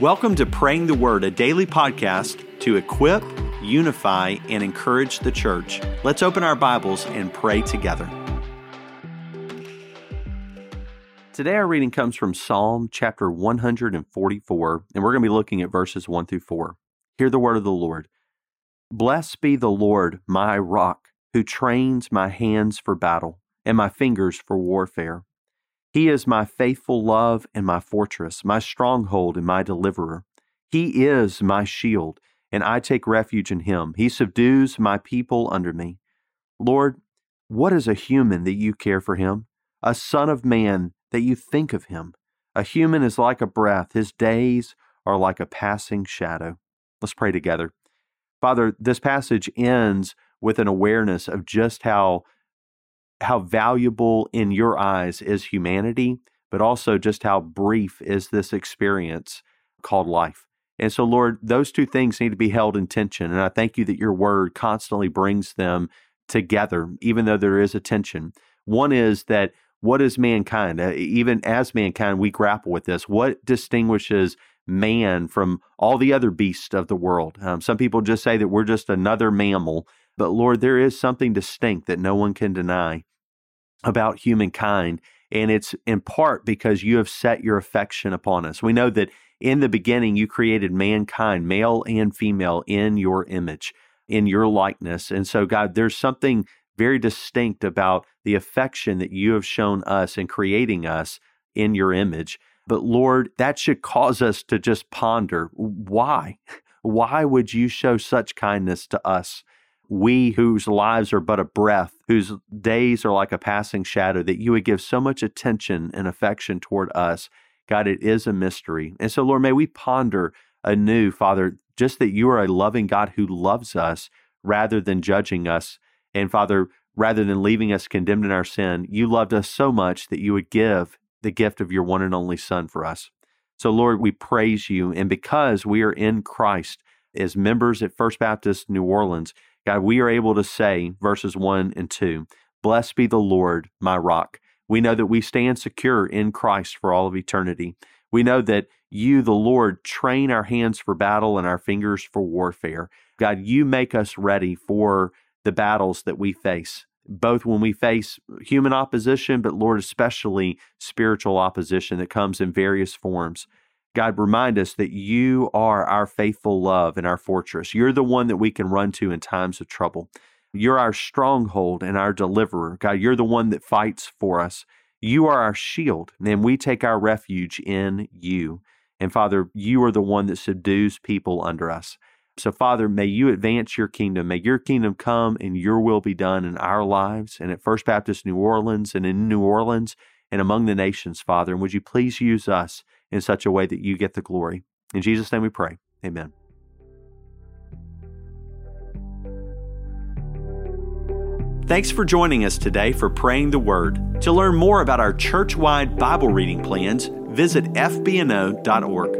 Welcome to Praying the Word, a daily podcast to equip, unify, and encourage the church. Let's open our Bibles and pray together. Today, our reading comes from Psalm chapter 144, and we're going to be looking at verses 1 through 4. Hear the word of the Lord. Blessed be the Lord, my rock, who trains my hands for battle and my fingers for warfare. He is my faithful love and my fortress, my stronghold and my deliverer. He is my shield, and I take refuge in him. He subdues my people under me. Lord, what is a human that you care for him? A son of man that you think of him? A human is like a breath, his days are like a passing shadow. Let's pray together. Father, this passage ends with an awareness of just how how valuable in your eyes is humanity, but also just how brief is this experience called life. And so, Lord, those two things need to be held in tension. And I thank you that your word constantly brings them together, even though there is a tension. One is that what is mankind? Uh, even as mankind, we grapple with this. What distinguishes man from all the other beasts of the world? Um, some people just say that we're just another mammal. But Lord, there is something distinct that no one can deny about humankind. And it's in part because you have set your affection upon us. We know that in the beginning, you created mankind, male and female, in your image, in your likeness. And so, God, there's something very distinct about the affection that you have shown us in creating us in your image. But Lord, that should cause us to just ponder why? Why would you show such kindness to us? We whose lives are but a breath, whose days are like a passing shadow, that you would give so much attention and affection toward us. God, it is a mystery. And so, Lord, may we ponder anew, Father, just that you are a loving God who loves us rather than judging us. And Father, rather than leaving us condemned in our sin, you loved us so much that you would give the gift of your one and only Son for us. So, Lord, we praise you. And because we are in Christ as members at First Baptist New Orleans, God, we are able to say, verses 1 and 2, Blessed be the Lord, my rock. We know that we stand secure in Christ for all of eternity. We know that you, the Lord, train our hands for battle and our fingers for warfare. God, you make us ready for the battles that we face, both when we face human opposition, but Lord, especially spiritual opposition that comes in various forms. God, remind us that you are our faithful love and our fortress. You're the one that we can run to in times of trouble. You're our stronghold and our deliverer. God, you're the one that fights for us. You are our shield, and we take our refuge in you. And Father, you are the one that subdues people under us. So, Father, may you advance your kingdom. May your kingdom come and your will be done in our lives and at First Baptist New Orleans and in New Orleans and among the nations, Father. And would you please use us in such a way that you get the glory? In Jesus' name we pray. Amen. Thanks for joining us today for Praying the Word. To learn more about our church wide Bible reading plans, visit fbno.org.